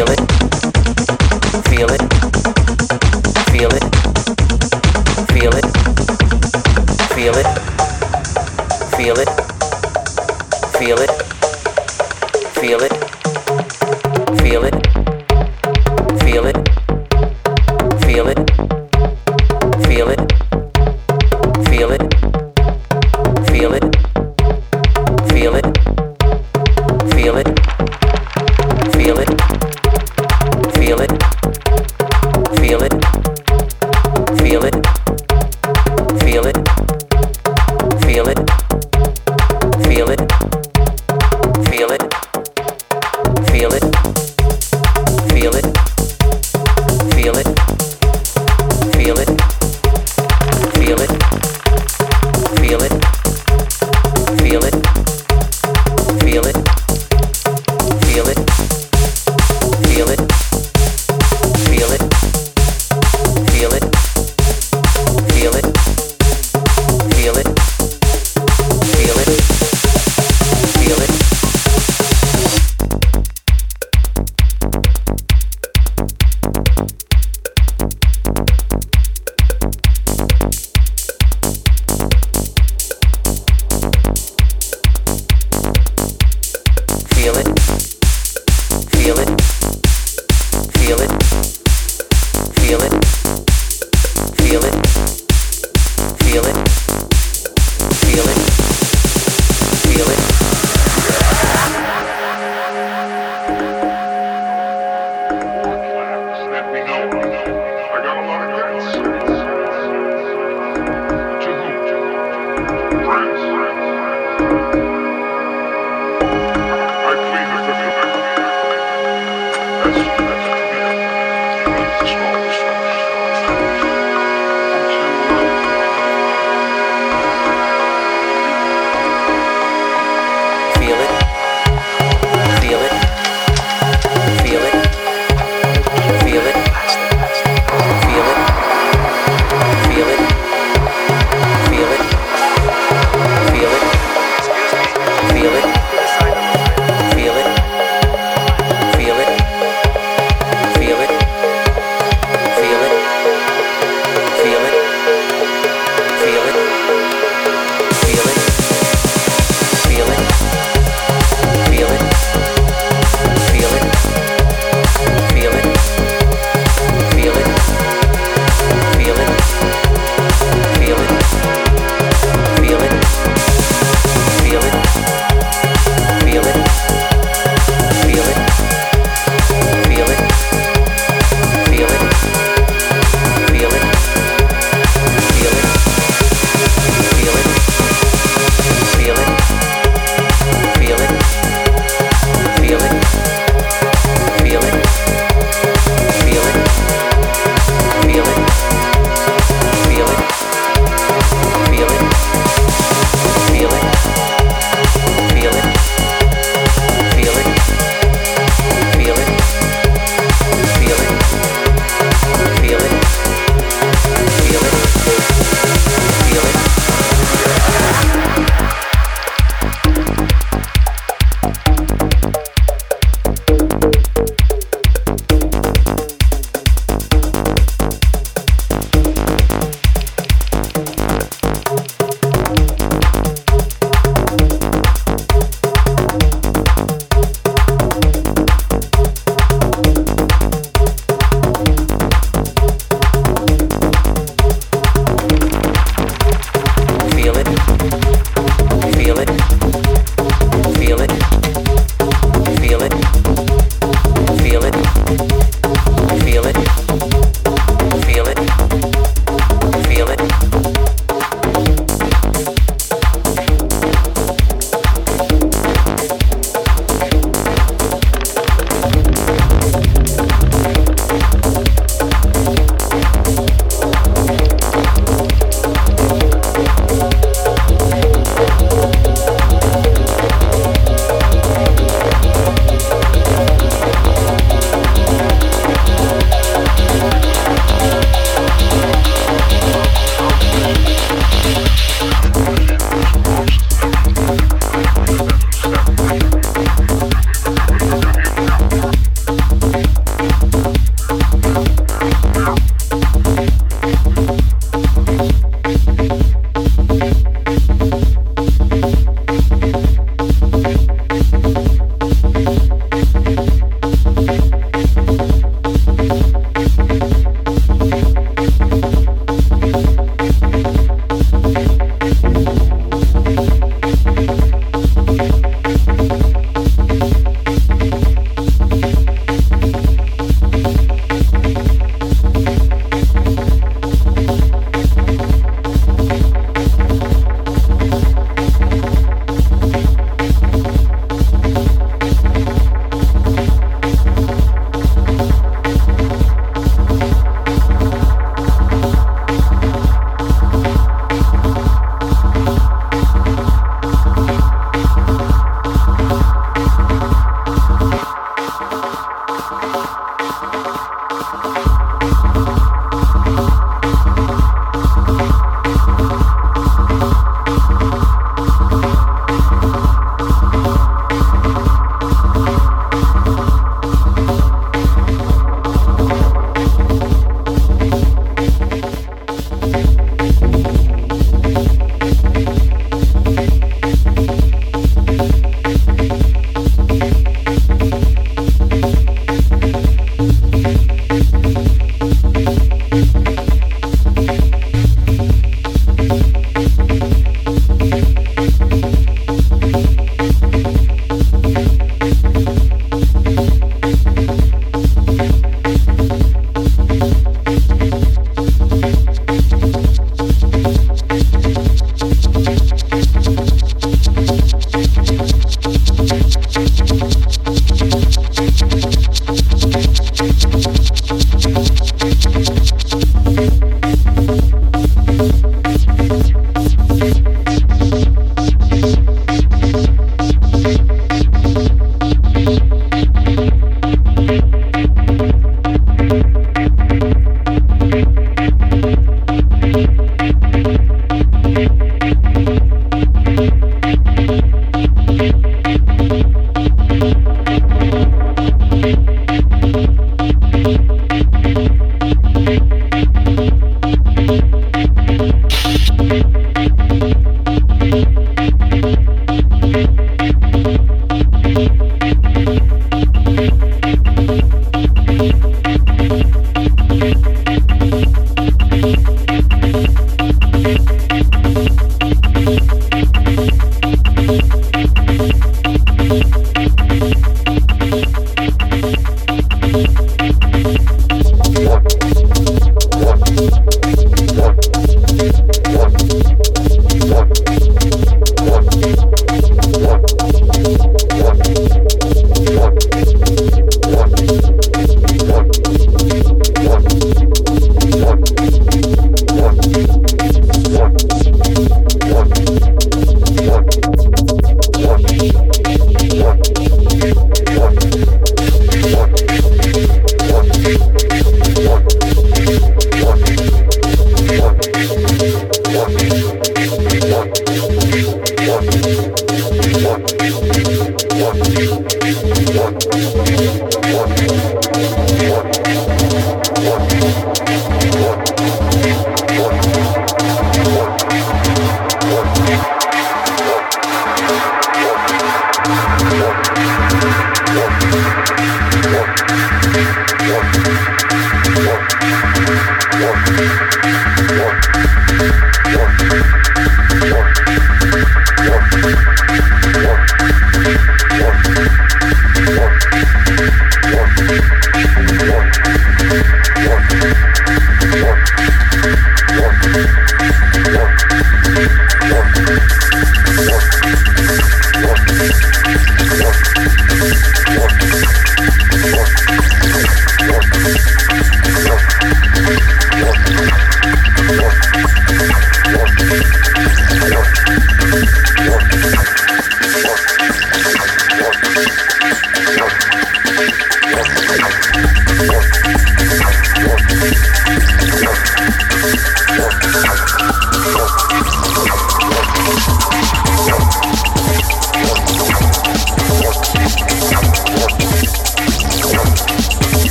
feel it.